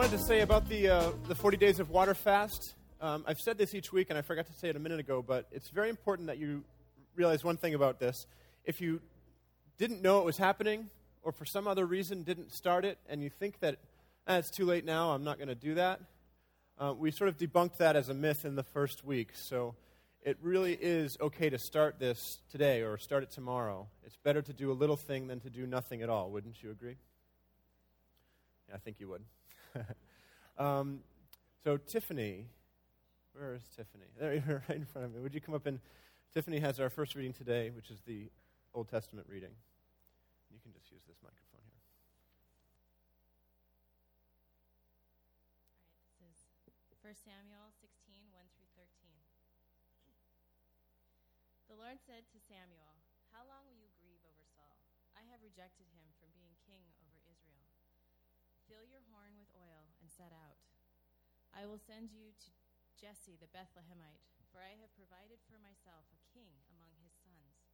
wanted to say about the, uh, the 40 days of water fast. Um, I've said this each week, and I forgot to say it a minute ago, but it's very important that you realize one thing about this. If you didn't know it was happening, or for some other reason didn't start it, and you think that ah, it's too late now, I'm not going to do that, uh, we sort of debunked that as a myth in the first week. So it really is okay to start this today or start it tomorrow. It's better to do a little thing than to do nothing at all. Wouldn't you agree? Yeah, I think you would. um, so, Tiffany, where is Tiffany? There you are, right in front of me. Would you come up and Tiffany has our first reading today, which is the Old Testament reading. You can just use this microphone here. All right, this is 1 Samuel 16, 1 through 13. The Lord said to Samuel, How long will you grieve over Saul? I have rejected him from being king. Fill your horn with oil and set out. I will send you to Jesse the Bethlehemite, for I have provided for myself a king among his sons.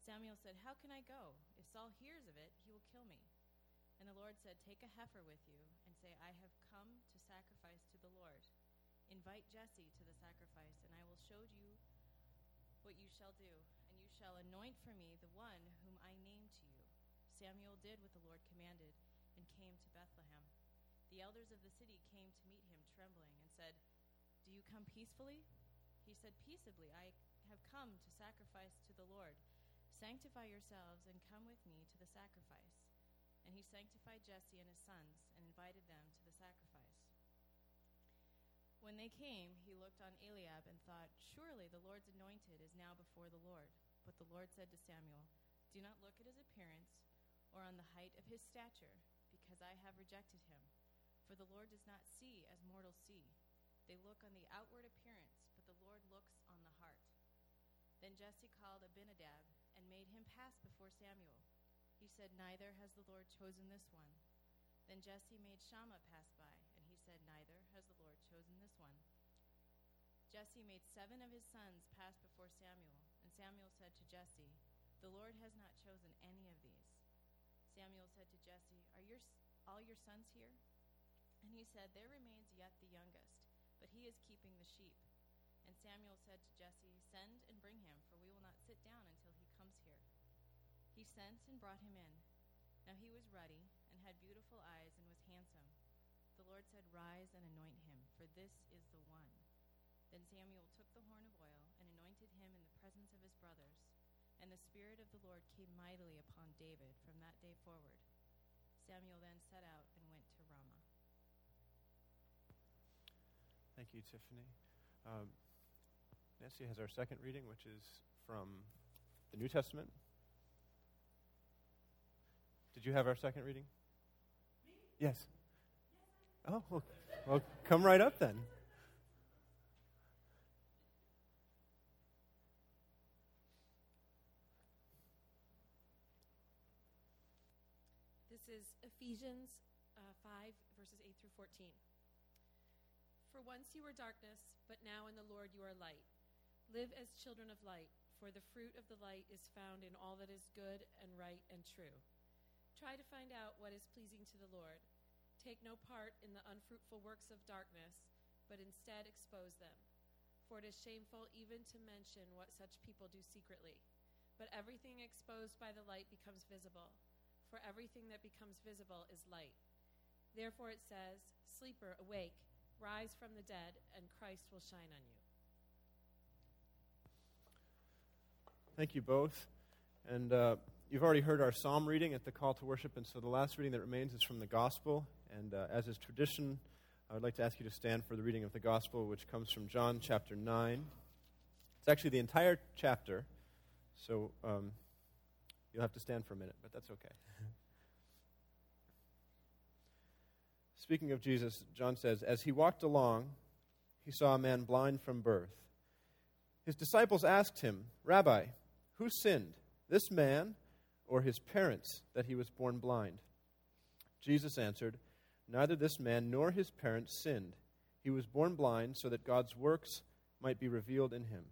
Samuel said, How can I go? If Saul hears of it, he will kill me. And the Lord said, Take a heifer with you, and say, I have come to sacrifice to the Lord. Invite Jesse to the sacrifice, and I will show you what you shall do, and you shall anoint for me the one whom I name to you. Samuel did what the Lord commanded, and came to Bethlehem. The elders of the city came to meet him, trembling, and said, Do you come peacefully? He said, Peaceably, I have come to sacrifice to the Lord. Sanctify yourselves and come with me to the sacrifice. And he sanctified Jesse and his sons and invited them to the sacrifice. When they came, he looked on Eliab and thought, Surely the Lord's anointed is now before the Lord. But the Lord said to Samuel, Do not look at his appearance or on the height of his stature, because I have rejected him. For the Lord does not see as mortals see. They look on the outward appearance, but the Lord looks on the heart. Then Jesse called Abinadab and made him pass before Samuel. He said, Neither has the Lord chosen this one. Then Jesse made Shammah pass by, and he said, Neither has the Lord chosen this one. Jesse made seven of his sons pass before Samuel, and Samuel said to Jesse, The Lord has not chosen any of these. Samuel said to Jesse, Are your, all your sons here? And he said, There remains yet the youngest, but he is keeping the sheep. And Samuel said to Jesse, Send and bring him, for we will not sit down until he comes here. He sent and brought him in. Now he was ruddy and had beautiful eyes and was handsome. The Lord said, Rise and anoint him, for this is the one. Then Samuel took the horn of oil and anointed him in the presence of his brothers. And the Spirit of the Lord came mightily upon David from that day forward. Samuel then set out and went to Ramah. Thank you, Tiffany. Um, Nancy has our second reading, which is from the New Testament. Did you have our second reading? Yes. Oh, well, well, come right up then. This is Ephesians uh, 5, verses 8 through 14. For once you were darkness, but now in the Lord you are light. Live as children of light, for the fruit of the light is found in all that is good and right and true. Try to find out what is pleasing to the Lord. Take no part in the unfruitful works of darkness, but instead expose them. For it is shameful even to mention what such people do secretly. But everything exposed by the light becomes visible, for everything that becomes visible is light. Therefore it says, Sleeper, awake, rise from the dead, and Christ will shine on you. Thank you both. And uh, you've already heard our psalm reading at the call to worship, and so the last reading that remains is from the gospel. And uh, as is tradition, I would like to ask you to stand for the reading of the gospel, which comes from John chapter 9. It's actually the entire chapter, so um, You'll have to stand for a minute, but that's okay. Speaking of Jesus, John says, As he walked along, he saw a man blind from birth. His disciples asked him, Rabbi, who sinned, this man or his parents, that he was born blind? Jesus answered, Neither this man nor his parents sinned. He was born blind so that God's works might be revealed in him.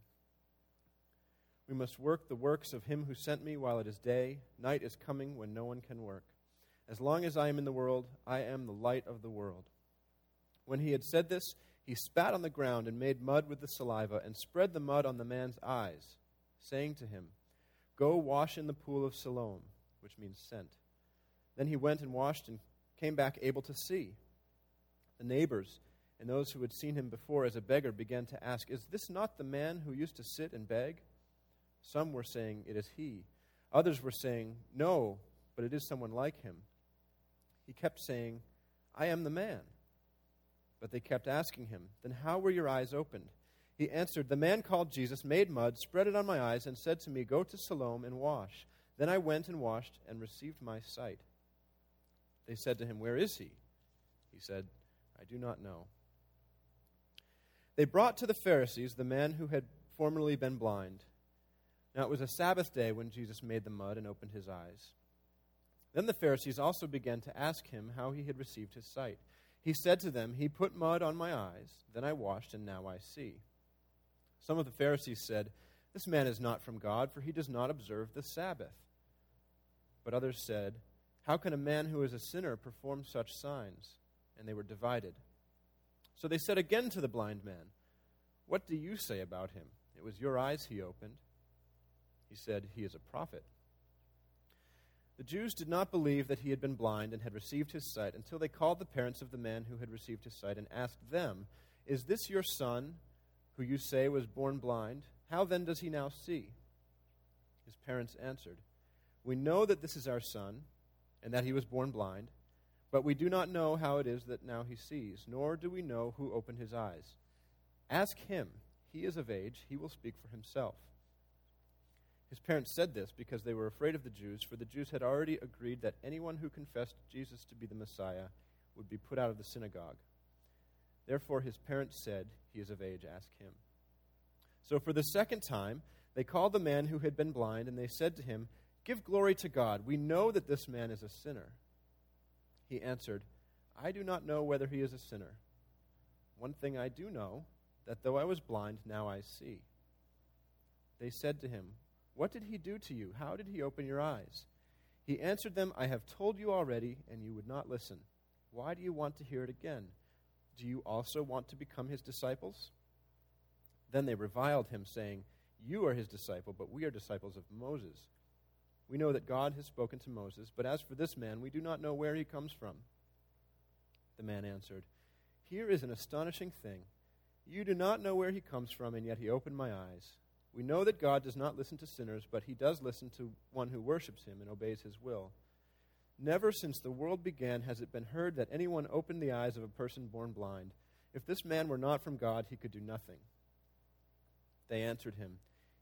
We must work the works of him who sent me while it is day. Night is coming when no one can work. As long as I am in the world, I am the light of the world. When he had said this, he spat on the ground and made mud with the saliva and spread the mud on the man's eyes, saying to him, Go wash in the pool of Siloam, which means sent. Then he went and washed and came back able to see. The neighbors and those who had seen him before as a beggar began to ask, Is this not the man who used to sit and beg? Some were saying, It is he. Others were saying, No, but it is someone like him. He kept saying, I am the man. But they kept asking him, Then how were your eyes opened? He answered, The man called Jesus made mud, spread it on my eyes, and said to me, Go to Siloam and wash. Then I went and washed and received my sight. They said to him, Where is he? He said, I do not know. They brought to the Pharisees the man who had formerly been blind. Now it was a Sabbath day when Jesus made the mud and opened his eyes. Then the Pharisees also began to ask him how he had received his sight. He said to them, He put mud on my eyes, then I washed, and now I see. Some of the Pharisees said, This man is not from God, for he does not observe the Sabbath. But others said, How can a man who is a sinner perform such signs? And they were divided. So they said again to the blind man, What do you say about him? It was your eyes he opened. He said, He is a prophet. The Jews did not believe that he had been blind and had received his sight until they called the parents of the man who had received his sight and asked them, Is this your son, who you say was born blind? How then does he now see? His parents answered, We know that this is our son, and that he was born blind. But we do not know how it is that now he sees, nor do we know who opened his eyes. Ask him. He is of age. He will speak for himself. His parents said this because they were afraid of the Jews, for the Jews had already agreed that anyone who confessed Jesus to be the Messiah would be put out of the synagogue. Therefore, his parents said, He is of age. Ask him. So, for the second time, they called the man who had been blind, and they said to him, Give glory to God. We know that this man is a sinner. He answered, I do not know whether he is a sinner. One thing I do know, that though I was blind, now I see. They said to him, What did he do to you? How did he open your eyes? He answered them, I have told you already, and you would not listen. Why do you want to hear it again? Do you also want to become his disciples? Then they reviled him, saying, You are his disciple, but we are disciples of Moses. We know that God has spoken to Moses, but as for this man, we do not know where he comes from. The man answered, Here is an astonishing thing. You do not know where he comes from, and yet he opened my eyes. We know that God does not listen to sinners, but he does listen to one who worships him and obeys his will. Never since the world began has it been heard that anyone opened the eyes of a person born blind. If this man were not from God, he could do nothing. They answered him,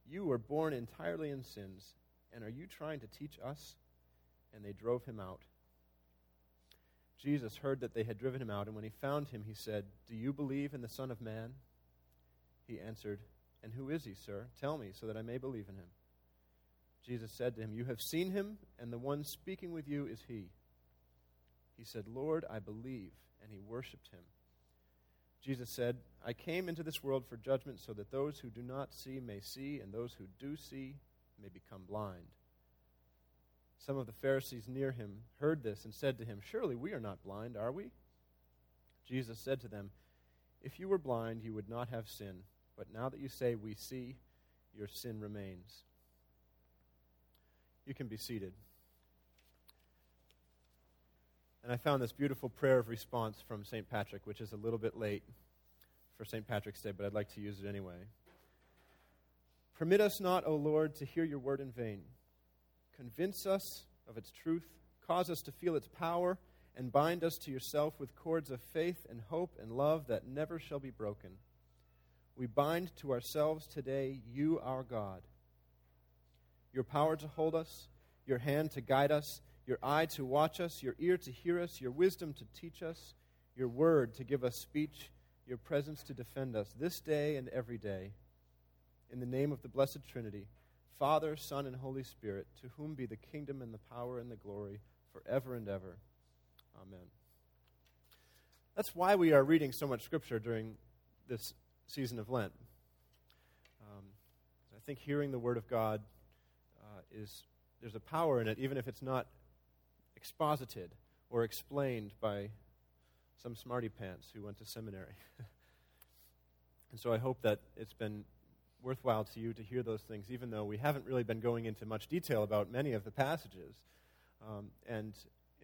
You were born entirely in sins and are you trying to teach us? And they drove him out. Jesus heard that they had driven him out, and when he found him, he said, Do you believe in the Son of Man? He answered, And who is he, sir? Tell me, so that I may believe in him. Jesus said to him, You have seen him, and the one speaking with you is he. He said, Lord, I believe, and he worshipped him. Jesus said, I came into this world for judgment so that those who do not see may see, and those who do see may become blind. Some of the Pharisees near him heard this and said to him, Surely we are not blind, are we? Jesus said to them, If you were blind, you would not have sin. But now that you say, We see, your sin remains. You can be seated. And I found this beautiful prayer of response from St. Patrick, which is a little bit late for St. Patrick's Day, but I'd like to use it anyway. Permit us not, O Lord, to hear your word in vain. Convince us of its truth, cause us to feel its power, and bind us to yourself with cords of faith and hope and love that never shall be broken. We bind to ourselves today you, our God. Your power to hold us, your hand to guide us, your eye to watch us, your ear to hear us, your wisdom to teach us, your word to give us speech, your presence to defend us this day and every day. In the name of the blessed Trinity, Father, Son, and Holy Spirit, to whom be the kingdom and the power and the glory forever and ever. Amen. That's why we are reading so much Scripture during this season of Lent. Um, I think hearing the Word of God uh, is there's a power in it, even if it's not exposited or explained by some smarty pants who went to seminary. and so I hope that it's been worthwhile to you to hear those things, even though we haven't really been going into much detail about many of the passages. Um, and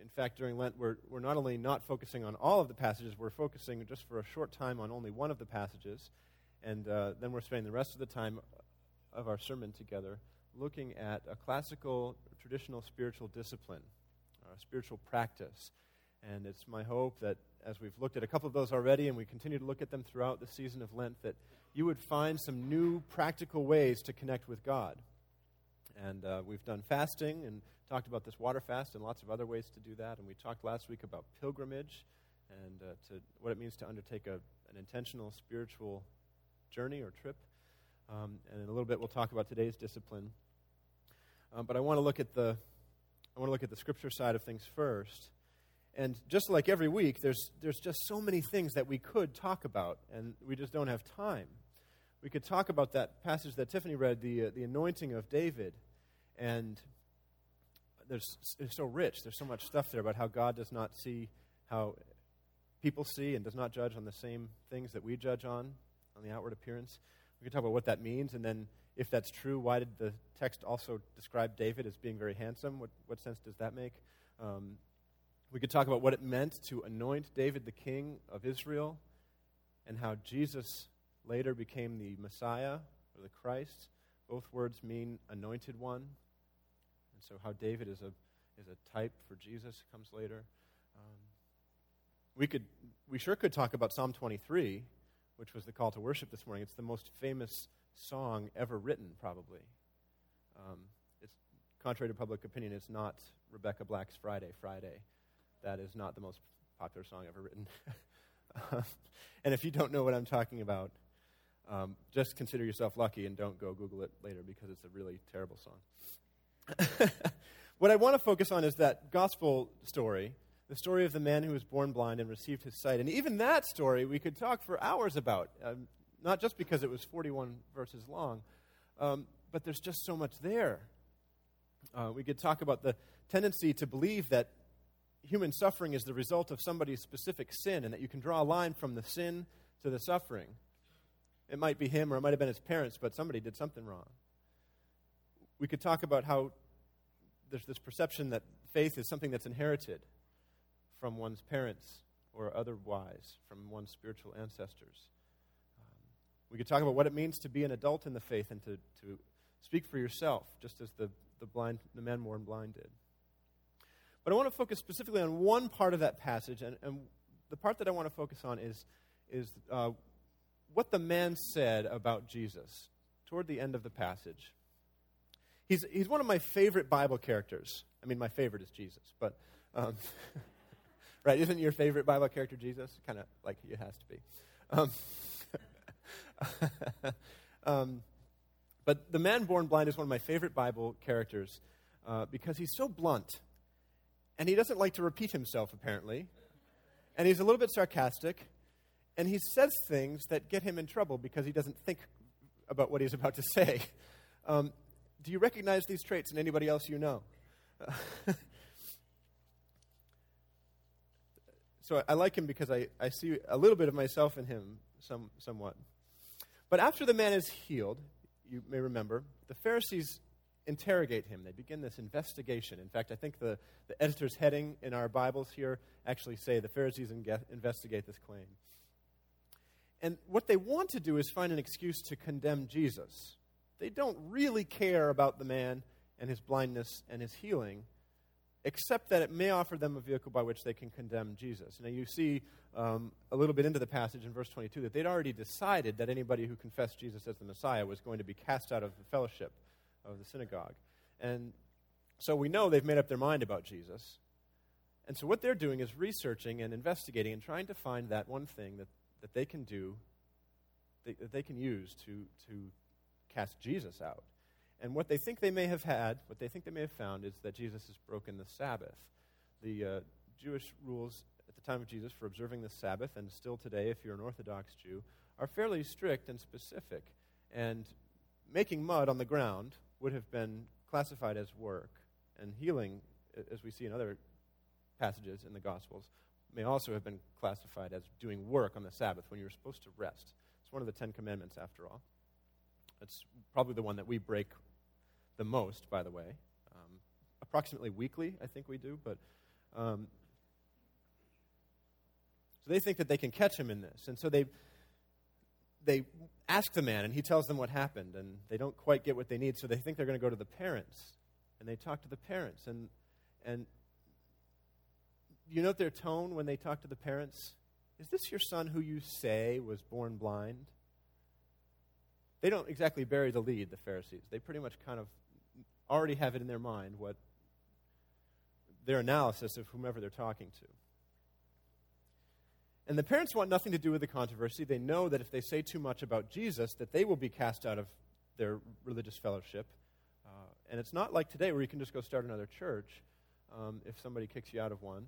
in fact, during Lent, we're, we're not only not focusing on all of the passages, we're focusing just for a short time on only one of the passages. And uh, then we're spending the rest of the time of our sermon together looking at a classical, traditional spiritual discipline, a spiritual practice. And it's my hope that as we've looked at a couple of those already and we continue to look at them throughout the season of Lent, that you would find some new practical ways to connect with God. And uh, we've done fasting and talked about this water fast and lots of other ways to do that. And we talked last week about pilgrimage and uh, to what it means to undertake a, an intentional spiritual journey or trip. Um, and in a little bit, we'll talk about today's discipline. Um, but I want to look at the I want to look at the scripture side of things first. And just like every week, there's, there's just so many things that we could talk about, and we just don't have time. We could talk about that passage that Tiffany read, the, uh, the anointing of David, and there's, it's so rich. There's so much stuff there about how God does not see how people see and does not judge on the same things that we judge on, on the outward appearance. We could talk about what that means, and then if that's true, why did the text also describe David as being very handsome? What, what sense does that make? Um, we could talk about what it meant to anoint David the king of Israel and how Jesus later became the Messiah or the Christ. Both words mean anointed one. And so, how David is a, is a type for Jesus comes later. Um, we, could, we sure could talk about Psalm 23, which was the call to worship this morning. It's the most famous song ever written, probably. Um, it's contrary to public opinion. It's not Rebecca Black's Friday, Friday. That is not the most popular song ever written. and if you don't know what I'm talking about, um, just consider yourself lucky and don't go Google it later because it's a really terrible song. what I want to focus on is that gospel story, the story of the man who was born blind and received his sight. And even that story we could talk for hours about. Um, not just because it was 41 verses long, um, but there's just so much there. Uh, we could talk about the tendency to believe that human suffering is the result of somebody's specific sin and that you can draw a line from the sin to the suffering. It might be him or it might have been his parents, but somebody did something wrong. We could talk about how there's this perception that faith is something that's inherited from one's parents or otherwise from one's spiritual ancestors. We could talk about what it means to be an adult in the faith and to, to speak for yourself, just as the, the, blind, the man born blind did. But I want to focus specifically on one part of that passage, and, and the part that I want to focus on is, is uh, what the man said about Jesus toward the end of the passage. He's, he's one of my favorite Bible characters. I mean, my favorite is Jesus, but, um, right, isn't your favorite Bible character Jesus? Kind of like it has to be. Um, um, but the man born blind is one of my favorite Bible characters uh, because he's so blunt. And he doesn't like to repeat himself, apparently. And he's a little bit sarcastic. And he says things that get him in trouble because he doesn't think about what he's about to say. Um, do you recognize these traits in anybody else you know? so I like him because I, I see a little bit of myself in him, some, somewhat. But after the man is healed, you may remember, the Pharisees interrogate him. They begin this investigation. In fact, I think the, the editor's heading in our Bibles here actually say the Pharisees investigate this claim. And what they want to do is find an excuse to condemn Jesus. They don't really care about the man and his blindness and his healing except that it may offer them a vehicle by which they can condemn Jesus. Now, you see um, a little bit into the passage in verse 22 that they'd already decided that anybody who confessed Jesus as the Messiah was going to be cast out of the fellowship of the synagogue. And So we know they've made up their mind about Jesus. And so what they're doing is researching and investigating and trying to find that one thing that, that they can do, that they can use to, to cast Jesus out. And what they think they may have had, what they think they may have found, is that Jesus has broken the Sabbath. The uh, Jewish rules at the time of Jesus for observing the Sabbath, and still today, if you're an Orthodox Jew, are fairly strict and specific. And making mud on the ground would have been classified as work, and healing, as we see in other passages in the Gospels, may also have been classified as doing work on the Sabbath when you're supposed to rest. It's one of the Ten Commandments, after all. It's probably the one that we break the most, by the way. Um, approximately weekly, I think we do, but. Um, so they think that they can catch him in this. And so they, they ask the man, and he tells them what happened, and they don't quite get what they need, so they think they're going to go to the parents. And they talk to the parents. And, and you note their tone when they talk to the parents? Is this your son who you say was born blind? They don't exactly bury the lead, the Pharisees. They pretty much kind of already have it in their mind what their analysis of whomever they're talking to. And the parents want nothing to do with the controversy. They know that if they say too much about Jesus, that they will be cast out of their religious fellowship. Uh, and it's not like today where you can just go start another church um, if somebody kicks you out of one.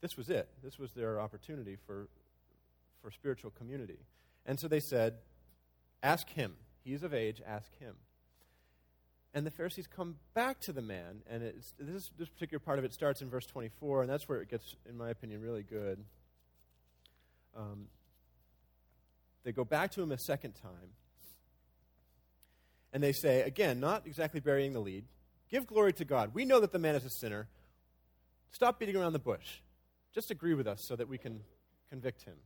This was it. This was their opportunity for, for spiritual community. And so they said, Ask him. He's of age, ask him. And the Pharisees come back to the man, and this, this particular part of it starts in verse 24, and that's where it gets, in my opinion, really good. Um, they go back to him a second time, and they say, again, not exactly burying the lead, give glory to God. We know that the man is a sinner. Stop beating around the bush. Just agree with us so that we can convict him.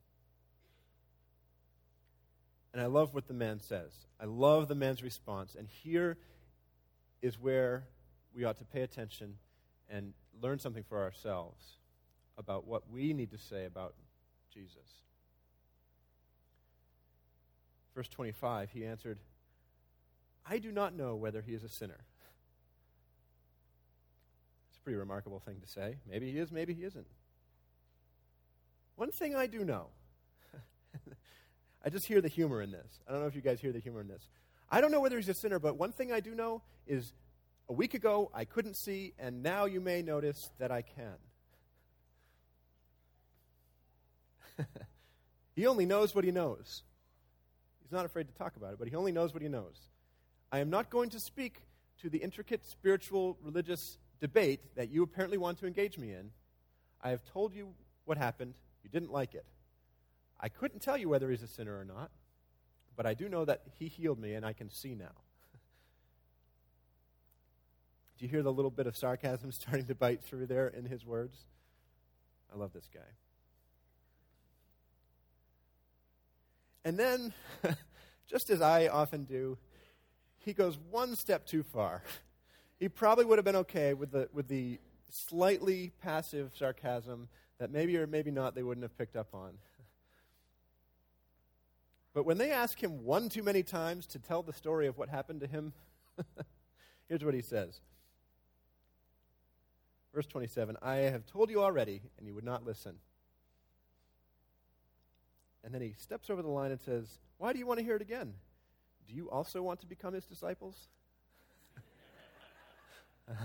And I love what the man says. I love the man's response. And here is where we ought to pay attention and learn something for ourselves about what we need to say about Jesus. Verse 25, he answered, I do not know whether he is a sinner. It's a pretty remarkable thing to say. Maybe he is, maybe he isn't. One thing I do know. I just hear the humor in this. I don't know if you guys hear the humor in this. I don't know whether he's a sinner, but one thing I do know is a week ago I couldn't see, and now you may notice that I can. he only knows what he knows. He's not afraid to talk about it, but he only knows what he knows. I am not going to speak to the intricate spiritual religious debate that you apparently want to engage me in. I have told you what happened. You didn't like it. I couldn't tell you whether he's a sinner or not. But I do know that He healed me, and I can see now. do you hear the little bit of sarcasm starting to bite through there in His words? I love this guy. And then, just as I often do, he goes one step too far. He probably would have been okay with the, with the slightly passive sarcasm that maybe or maybe not they wouldn't have picked up on. But when they ask him one too many times to tell the story of what happened to him, here's what he says. Verse 27 I have told you already, and you would not listen. And then he steps over the line and says, Why do you want to hear it again? Do you also want to become his disciples?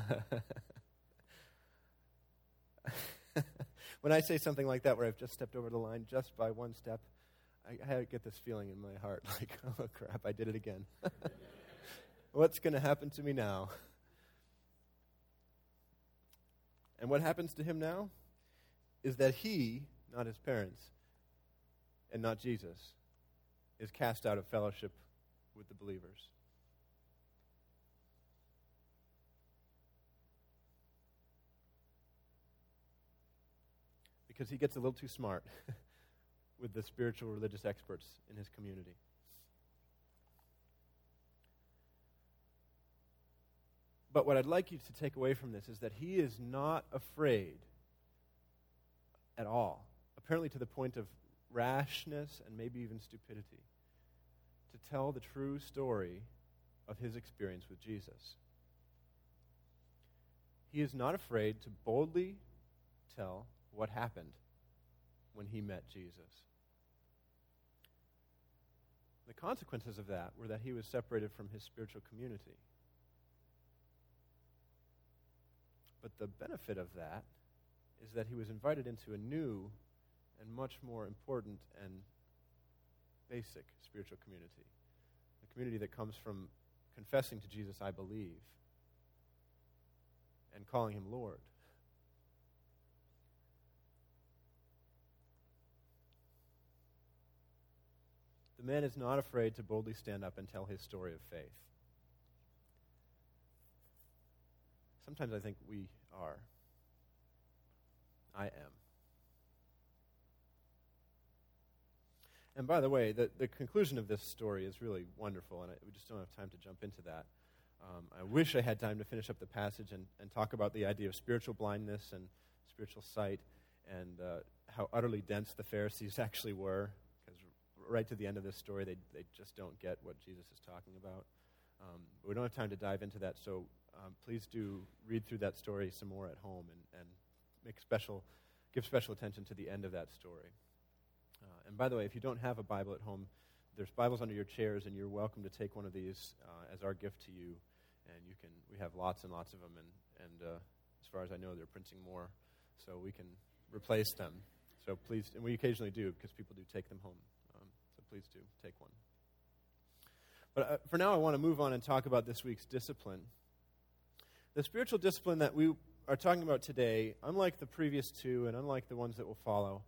when I say something like that, where I've just stepped over the line just by one step, I, I get this feeling in my heart like, oh crap, I did it again. What's going to happen to me now? And what happens to him now is that he, not his parents, and not Jesus, is cast out of fellowship with the believers. Because he gets a little too smart. with the spiritual religious experts in his community. But what I'd like you to take away from this is that he is not afraid at all, apparently to the point of rashness and maybe even stupidity, to tell the true story of his experience with Jesus. he is not afraid to boldly tell what happened when he met Jesus. The consequences of that were that he was separated from his spiritual community. But the benefit of that is that he was invited into a new and much more important and basic spiritual community. A community that comes from confessing to Jesus, I believe, and calling him Lord. The man is not afraid to boldly stand up and tell his story of faith. Sometimes I think we are. I am. And by the way, the, the conclusion of this story is really wonderful, and I, we just don't have time to jump into that. Um, I wish I had time to finish up the passage and, and talk about the idea of spiritual blindness and spiritual sight and uh, how utterly dense the Pharisees actually were, right to the end of this story, they, they just don't get what Jesus is talking about. Um, we don't have time to dive into that, so um, please do read through that story some more at home and, and make special, give special attention to the end of that story. Uh, and by the way, if you don't have a Bible at home, there's Bibles under your chairs, and you're welcome to take one of these uh, as our gift to you. And you can, we have lots and lots of them, and, and uh, as far as I know, they're printing more, so we can replace them. So please, and we occasionally do because people do take them home. Please do take one. But uh, for now, I want to move on and talk about this week's discipline. The spiritual discipline that we are talking about today, unlike the previous two and unlike the ones that will follow,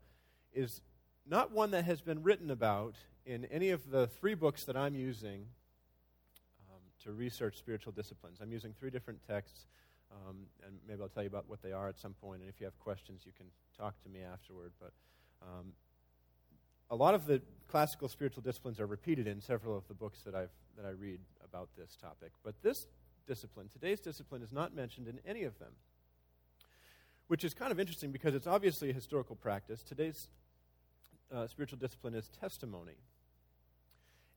is not one that has been written about in any of the three books that I'm using um, to research spiritual disciplines. I'm using three different texts, um, and maybe I'll tell you about what they are at some point. And if you have questions, you can talk to me afterward. But um, a lot of the classical spiritual disciplines are repeated in several of the books that I've that I read about this topic. But this discipline, today's discipline, is not mentioned in any of them, which is kind of interesting because it's obviously a historical practice. Today's uh, spiritual discipline is testimony.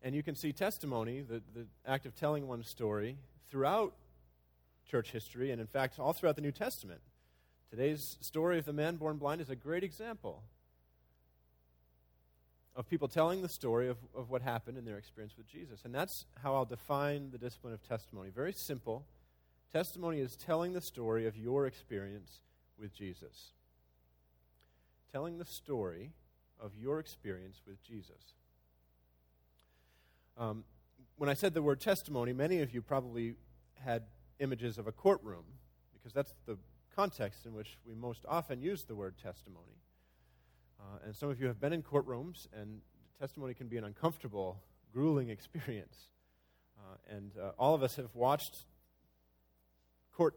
And you can see testimony, the, the act of telling one's story, throughout church history, and in fact, all throughout the New Testament. Today's story of the man born blind is a great example of people telling the story of, of what happened in their experience with Jesus. And that's how I'll define the discipline of testimony. Very simple. Testimony is telling the story of your experience with Jesus. Telling the story of your experience with Jesus. Um, when I said the word testimony, many of you probably had images of a courtroom, because that's the context in which we most often use the word testimony. Uh, and some of you have been in courtrooms, and testimony can be an uncomfortable, grueling experience. Uh, and uh, all of us have watched court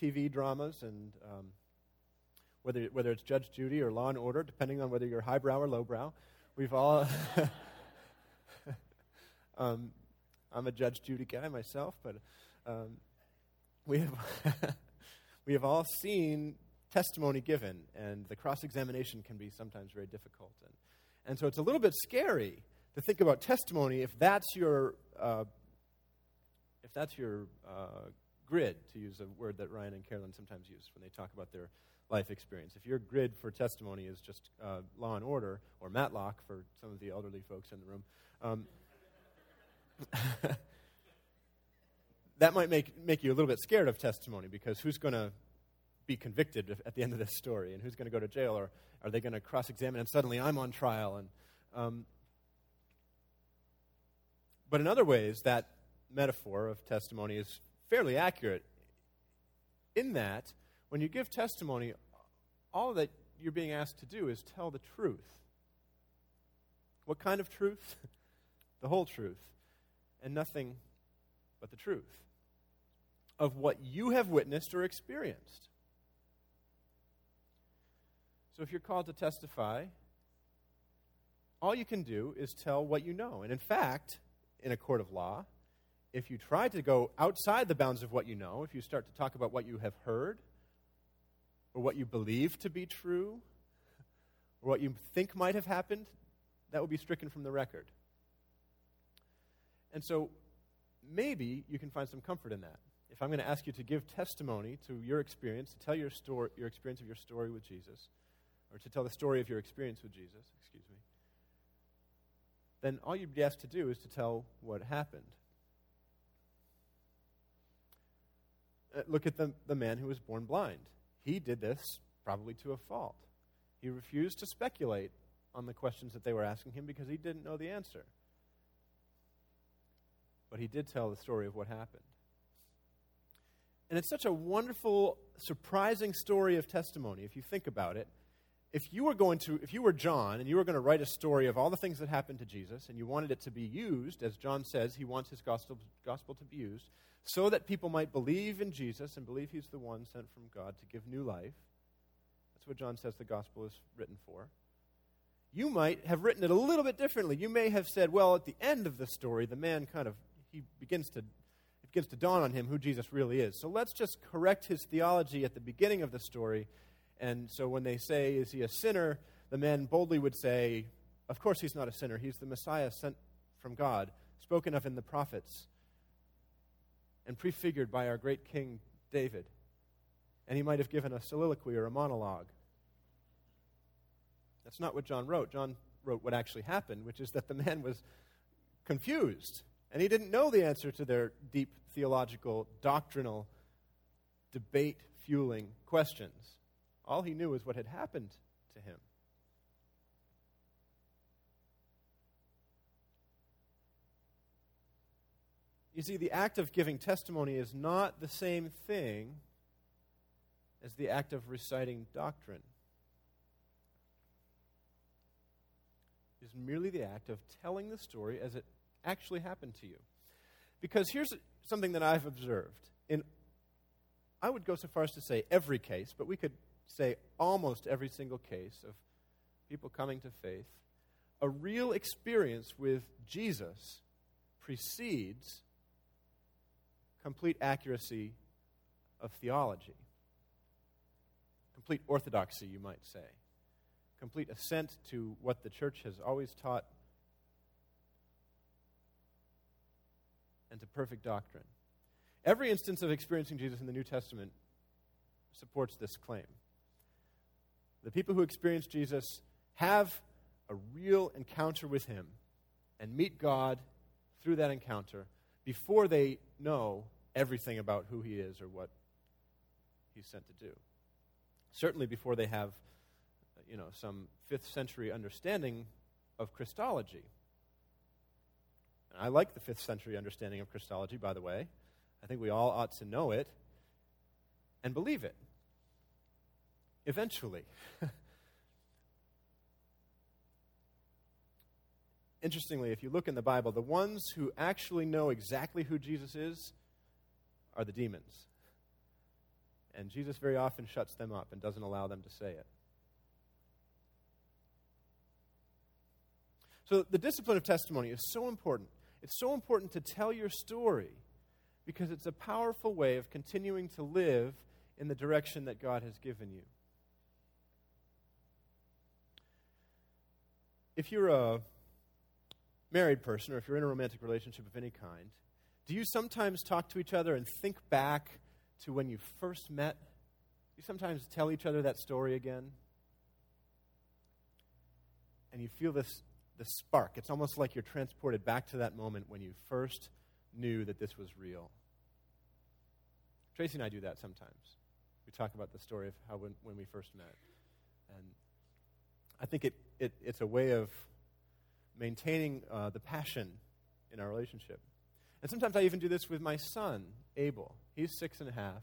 TV dramas and um, whether, whether it's Judge Judy or Law and Order, depending on whether you're highbrow or lowbrow. We've all. um, I'm a Judge Judy guy myself, but um, we, have we have all seen testimony given, and the cross examination can be sometimes very difficult. And, and so it's a little bit scary to think about testimony if that's your, uh, if that's your uh, grid, to use a word that Ryan and Carolyn sometimes use when they talk about their life experience. If your grid for testimony is just uh, law and order, or Matlock for some of the elderly folks in the room, um, that might make, make you a little bit scared of testimony because who's going to be convicted at the end of this story and who's going to go to jail or are they going to cross examine and suddenly I'm on trial? And, um, but in other ways, that metaphor of testimony is fairly accurate in that when you give testimony, all that you're being asked to do is tell the truth. What kind of truth? the whole truth, and nothing but the truth of what you have witnessed or experienced. So if you're called to testify, all you can do is tell what you know. And in fact, in a court of law, if you try to go outside the bounds of what you know, if you start to talk about what you have heard, or what you believe to be true, or what you think might have happened, that will be stricken from the record. And so maybe you can find some comfort in that. if I'm going to ask you to give testimony to your experience, to tell your, story, your experience of your story with Jesus, or to tell the story of your experience with Jesus, excuse me, then all you'd be asked to do is to tell what happened. Uh, look at the, the man who was born blind. He did this probably to a fault. He refused to speculate on the questions that they were asking him because he didn't know the answer. But he did tell the story of what happened. And it's such a wonderful, surprising story of testimony if you think about it. If you were going to, if you were John and you were going to write a story of all the things that happened to Jesus and you wanted it to be used, as John says, he wants his gospel, gospel to be used, so that people might believe in Jesus and believe he's the one sent from God to give new life. That's what John says the gospel is written for. You might have written it a little bit differently. You may have said, well, at the end of the story, the man kind of he begins to it begins to dawn on him who Jesus really is. So let's just correct his theology at the beginning of the story. And so when they say, Is he a sinner? the man boldly would say, Of course he's not a sinner. He's the Messiah sent from God, spoken of in the prophets and prefigured by our great King David. And he might have given a soliloquy or a monologue. That's not what John wrote. John wrote what actually happened, which is that the man was confused and he didn't know the answer to their deep theological, doctrinal, debate fueling questions. All he knew was what had happened to him. You see, the act of giving testimony is not the same thing as the act of reciting doctrine. It is merely the act of telling the story as it actually happened to you. Because here's something that I've observed. In, I would go so far as to say every case, but we could say almost every single case of people coming to faith, a real experience with Jesus precedes complete accuracy of theology, complete orthodoxy, you might say, complete assent to what the church has always taught, and to perfect doctrine. Every instance of experiencing Jesus in the New Testament supports this claim. The people who experience Jesus have a real encounter with Him and meet God through that encounter before they know everything about who he is or what he's sent to do. Certainly before they have, you know, some fifth century understanding of Christology. And I like the fifth century understanding of Christology, by the way. I think we all ought to know it and believe it. Eventually. Interestingly, if you look in the Bible, the ones who actually know exactly who Jesus is are the demons. And Jesus very often shuts them up and doesn't allow them to say it. So, the discipline of testimony is so important. It's so important to tell your story because it's a powerful way of continuing to live in the direction that God has given you. If you're a married person or if you're in a romantic relationship of any kind, do you sometimes talk to each other and think back to when you first met? Do you sometimes tell each other that story again? And you feel this, this spark. It's almost like you're transported back to that moment when you first knew that this was real. Tracy and I do that sometimes. We talk about the story of how when, when we first met. And I think it, it, it's a way of maintaining uh, the passion in our relationship. And sometimes I even do this with my son, Abel. He's six and a half.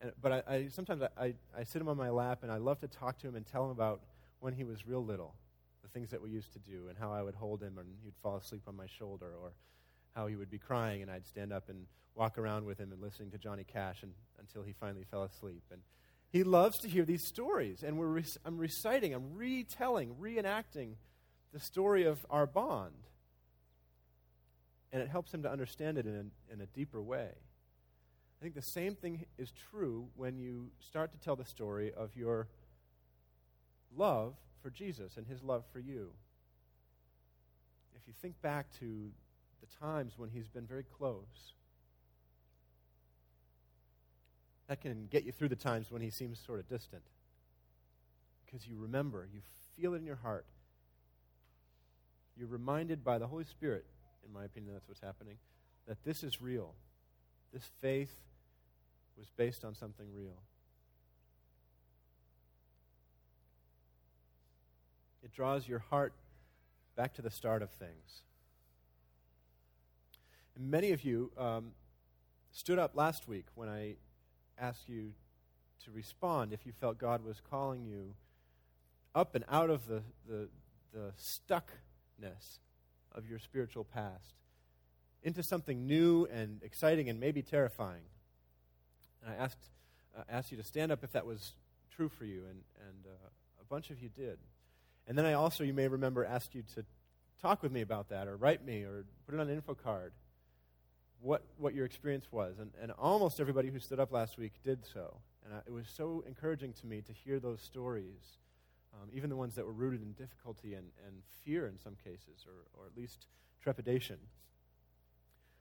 And, but I, I sometimes I, I, I sit him on my lap and I love to talk to him and tell him about when he was real little, the things that we used to do, and how I would hold him and he'd fall asleep on my shoulder, or how he would be crying and I'd stand up and walk around with him and listening to Johnny Cash and, until he finally fell asleep. And he loves to hear these stories. And we're re- I'm reciting, I'm retelling, reenacting the story of our bond and it helps him to understand it in a, in a deeper way. I think the same thing is true when you start to tell the story of your love for Jesus and his love for you. If you think back to the times when he's been very close, That can get you through the times when he seems sort of distant. Because you remember, you feel it in your heart. You're reminded by the Holy Spirit, in my opinion, that's what's happening, that this is real. This faith was based on something real. It draws your heart back to the start of things. And many of you um, stood up last week when I asked you to respond if you felt God was calling you up and out of the, the, the stuckness of your spiritual past into something new and exciting and maybe terrifying. And I asked, uh, asked you to stand up if that was true for you, and, and uh, a bunch of you did. And then I also, you may remember, asked you to talk with me about that, or write me, or put it on an info card, what, what your experience was. And, and almost everybody who stood up last week did so. And I, it was so encouraging to me to hear those stories, um, even the ones that were rooted in difficulty and, and fear in some cases, or, or at least trepidation.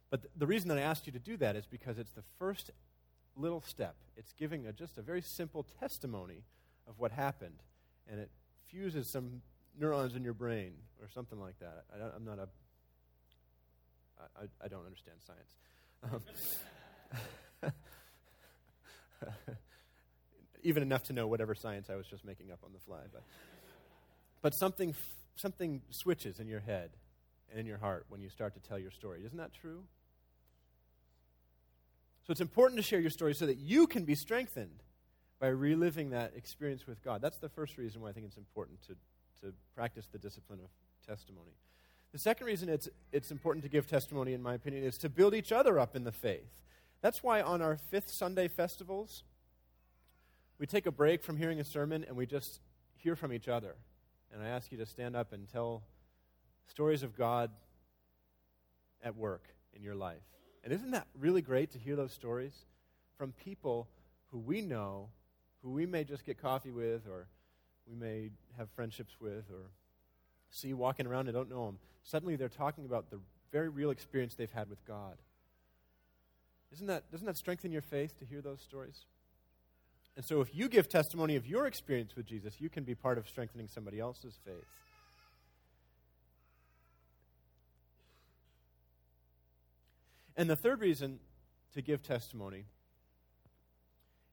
But th- the reason that I asked you to do that is because it's the first little step. It's giving a, just a very simple testimony of what happened, and it fuses some neurons in your brain or something like that. I, am not a. I, I don't understand science. Um, even enough to know whatever science I was just making up on the fly, but but something something switches in your head and in your heart when you start to tell your story. Isn't that true? So it's important to share your story so that you can be strengthened by reliving that experience with God. That's the first reason why I think it's important to, to practice the discipline of testimony. The second reason it's, it's important to give testimony, in my opinion, is to build each other up in the faith. That's why on our fifth Sunday festivals, we take a break from hearing a sermon and we just hear from each other. And I ask you to stand up and tell stories of God at work in your life. And isn't that really great to hear those stories from people who we know, who we may just get coffee with, or we may have friendships with, or see walking around and don't know them? Suddenly they're talking about the very real experience they've had with God. Isn't that, doesn't that strengthen your faith to hear those stories? And so, if you give testimony of your experience with Jesus, you can be part of strengthening somebody else's faith. And the third reason to give testimony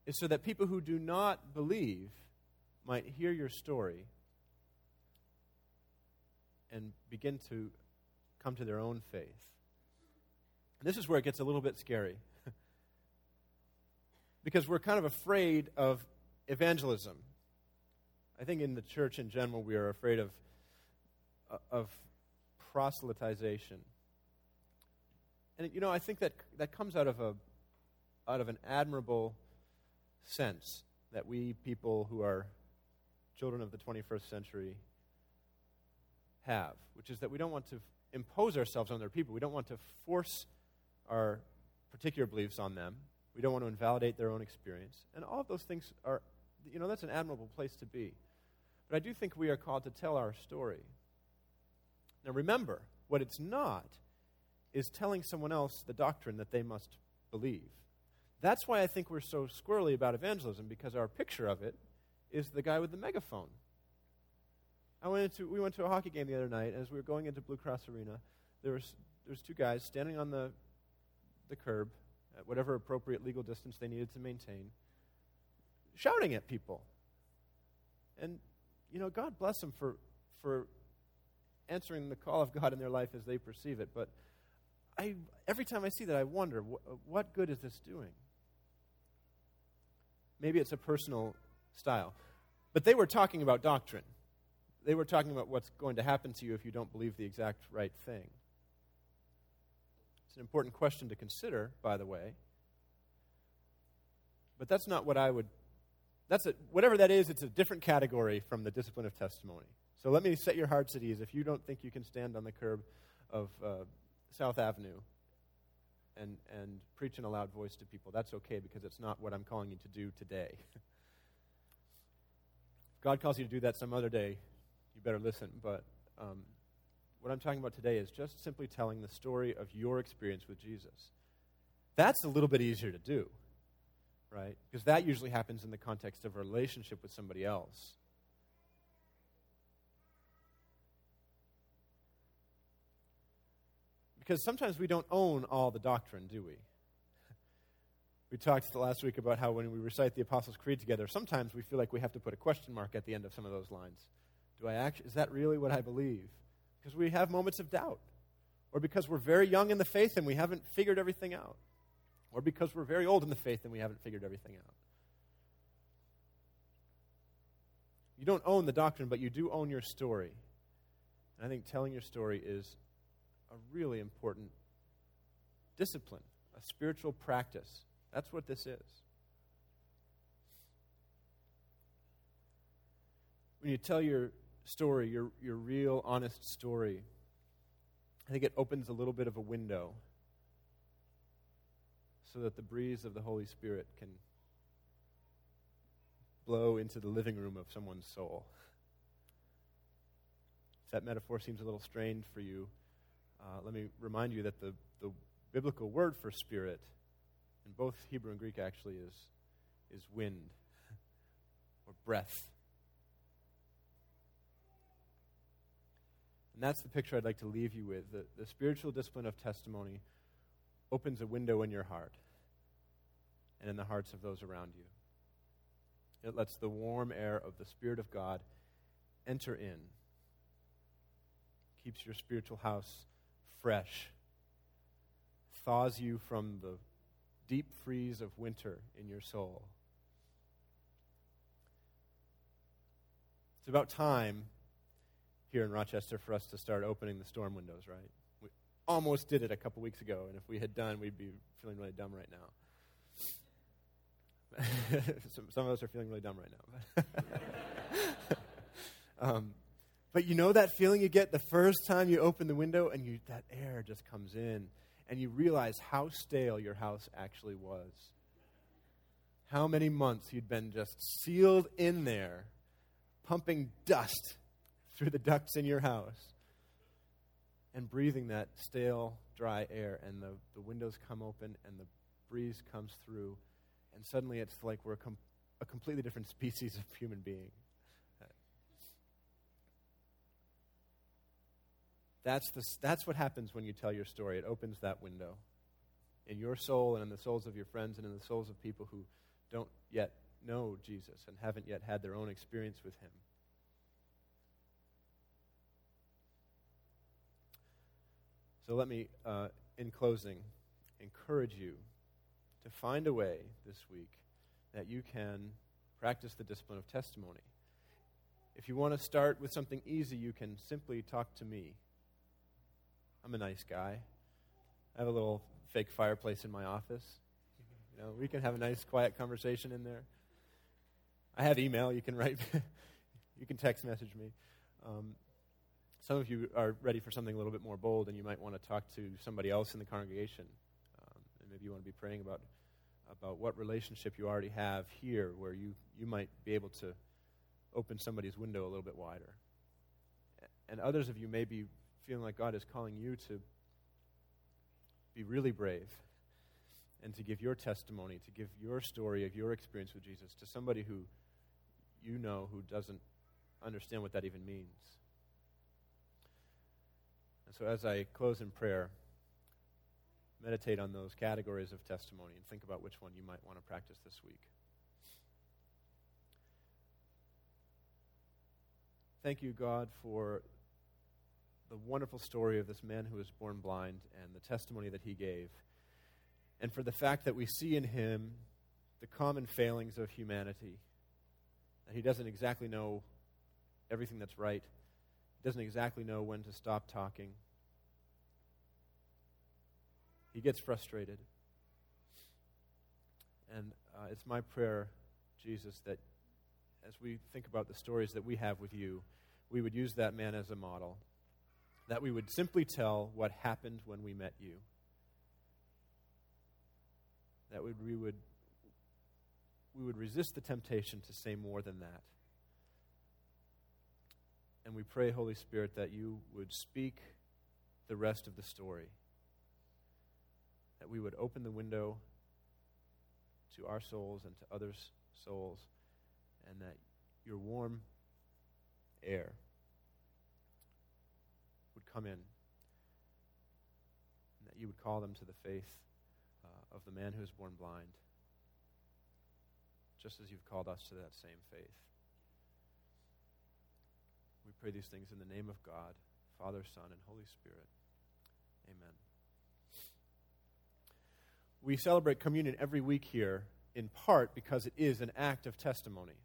is so that people who do not believe might hear your story and begin to come to their own faith. This is where it gets a little bit scary. because we're kind of afraid of evangelism. I think in the church in general, we are afraid of, uh, of proselytization. And you know, I think that that comes out of a out of an admirable sense that we people who are children of the 21st century have, which is that we don't want to impose ourselves on other people. We don't want to force our particular beliefs on them. We don't want to invalidate their own experience. And all of those things are, you know, that's an admirable place to be. But I do think we are called to tell our story. Now remember, what it's not is telling someone else the doctrine that they must believe. That's why I think we're so squirrely about evangelism, because our picture of it is the guy with the megaphone. I went into, we went to a hockey game the other night. and As we were going into Blue Cross Arena, there was, there was two guys standing on the, the curb at whatever appropriate legal distance they needed to maintain, shouting at people. And, you know, God bless them for, for answering the call of God in their life as they perceive it. But I, every time I see that, I wonder wh- what good is this doing? Maybe it's a personal style. But they were talking about doctrine. They were talking about what's going to happen to you if you don't believe the exact right thing. It's an important question to consider, by the way. But that's not what I would. That's a, whatever that is, it's a different category from the discipline of testimony. So let me set your hearts at ease. If you don't think you can stand on the curb of uh, South Avenue and, and preach in a loud voice to people. That's okay because it's not what I'm calling you to do today. if God calls you to do that some other day, you better listen. But um, what I'm talking about today is just simply telling the story of your experience with Jesus. That's a little bit easier to do. right? Because that usually happens in the context of a relationship with somebody else. Because sometimes we don't own all the doctrine, do we? We talked last week about how when we recite the Apostles' Creed together, sometimes we feel like we have to put a question mark at the end of some of those lines. Do I actually, is that really what I believe? Because we have moments of doubt. Or because we're very young in the faith and we haven't figured everything out. Or because we're very old in the faith and we haven't figured everything out. You don't own the doctrine, but you do own your story. And I think telling your story is a really important discipline, a spiritual practice. That's what this is. When you tell your story, your, your real, honest story, I think it opens a little bit of a window so that the breeze of the Holy Spirit can blow into the living room of someone's soul. If that metaphor seems a little strained for you, uh, let me remind you that the, the biblical word for spirit in both Hebrew and Greek actually is, is wind or breath. And that's the picture I'd like to leave you with. The, the spiritual discipline of testimony opens a window in your heart and in the hearts of those around you. It lets the warm air of the Spirit of God enter in, keeps your spiritual house fresh, thaws you from the deep freeze of winter in your soul. It's about time here in Rochester for us to start opening the storm windows, right? We almost did it a couple weeks ago, and if we had done, we'd be feeling really dumb right now. some, of us are feeling really dumb right now. um, but you know that feeling you get the first time you open the window and you, that air just comes in and you realize how stale your house actually was. How many months you'd been just sealed in there, pumping dust through the ducts in your house and breathing that stale, dry air, and the, the windows come open and the breeze comes through, and suddenly it's like we're a, com- a completely different species of human being. That's, the, that's what happens when you tell your story. It opens that window in your soul and in the souls of your friends and in the souls of people who don't yet know Jesus and haven't yet had their own experience with him. So let me, uh, in closing, encourage you to find a way this week that you can practice the discipline of testimony. If you want to start with something easy, you can simply talk to me I'm a nice guy. I have a little fake fireplace in my office. You know, we can have a nice, quiet conversation in there. I have email. You can write. you can text message me. Um, some of you are ready for something a little bit more bold, and you might want to talk to somebody else in the congregation. Um, and maybe you want to be praying about about what relationship you already have here, where you you might be able to open somebody's window a little bit wider. And others of you may be feeling like God is calling you to be really brave and to give your testimony, to give your story of your experience with Jesus to somebody who you know who doesn't understand what that even means. And so, as I close in prayer, meditate on those categories of testimony and think about which one you might want to practice this week. Thank you, God, for the wonderful story of this man who was born blind and the testimony that he gave, and for the fact that we see in him the common failings of humanity. That he doesn't exactly know everything that's right, doesn't exactly know when to stop talking. He gets frustrated. And uh, it's my prayer, Jesus, that as we think about the stories that we have with you, we would use that man as a model that we would simply tell what happened when we met you. That we would, we would resist the temptation to say more than that. We pray, Holy Spirit, that you would speak the rest of the story. That we would open the window to our souls and to others' souls, and that your warm air would come in, and that you would call them to the faith uh, of the man who was born blind, just as you've called us to that same faith. We pray these things in the name of God, Father, Son, and Holy Spirit. Amen. We celebrate communion every week here, in part because it is an act of testimony.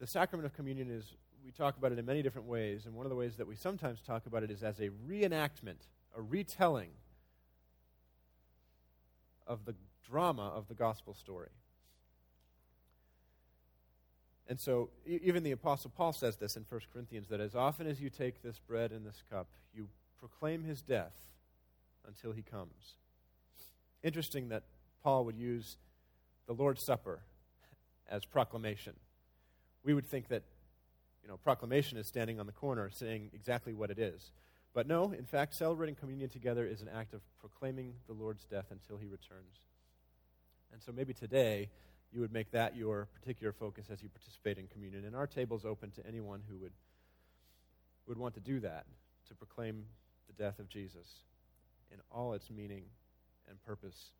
The sacrament of communion is, we talk about it in many different ways, and one of the ways that we sometimes talk about it is as a reenactment, a retelling of the drama of the gospel story. And so, even the Apostle Paul says this in 1 Corinthians that as often as you take this bread and this cup, you proclaim his death until he comes. Interesting that Paul would use the Lord's Supper as proclamation. We would think that, you know, proclamation is standing on the corner saying exactly what it is. But no, in fact, celebrating communion together is an act of proclaiming the Lord's death until he returns. And so maybe today, you would make that your particular focus as you participate in communion. And our table is open to anyone who would, would want to do that, to proclaim the death of Jesus in all its meaning and purpose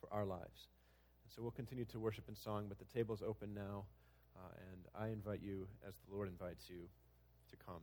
for our lives. And so we'll continue to worship in song, but the table is open now, uh, and I invite you, as the Lord invites you, to come.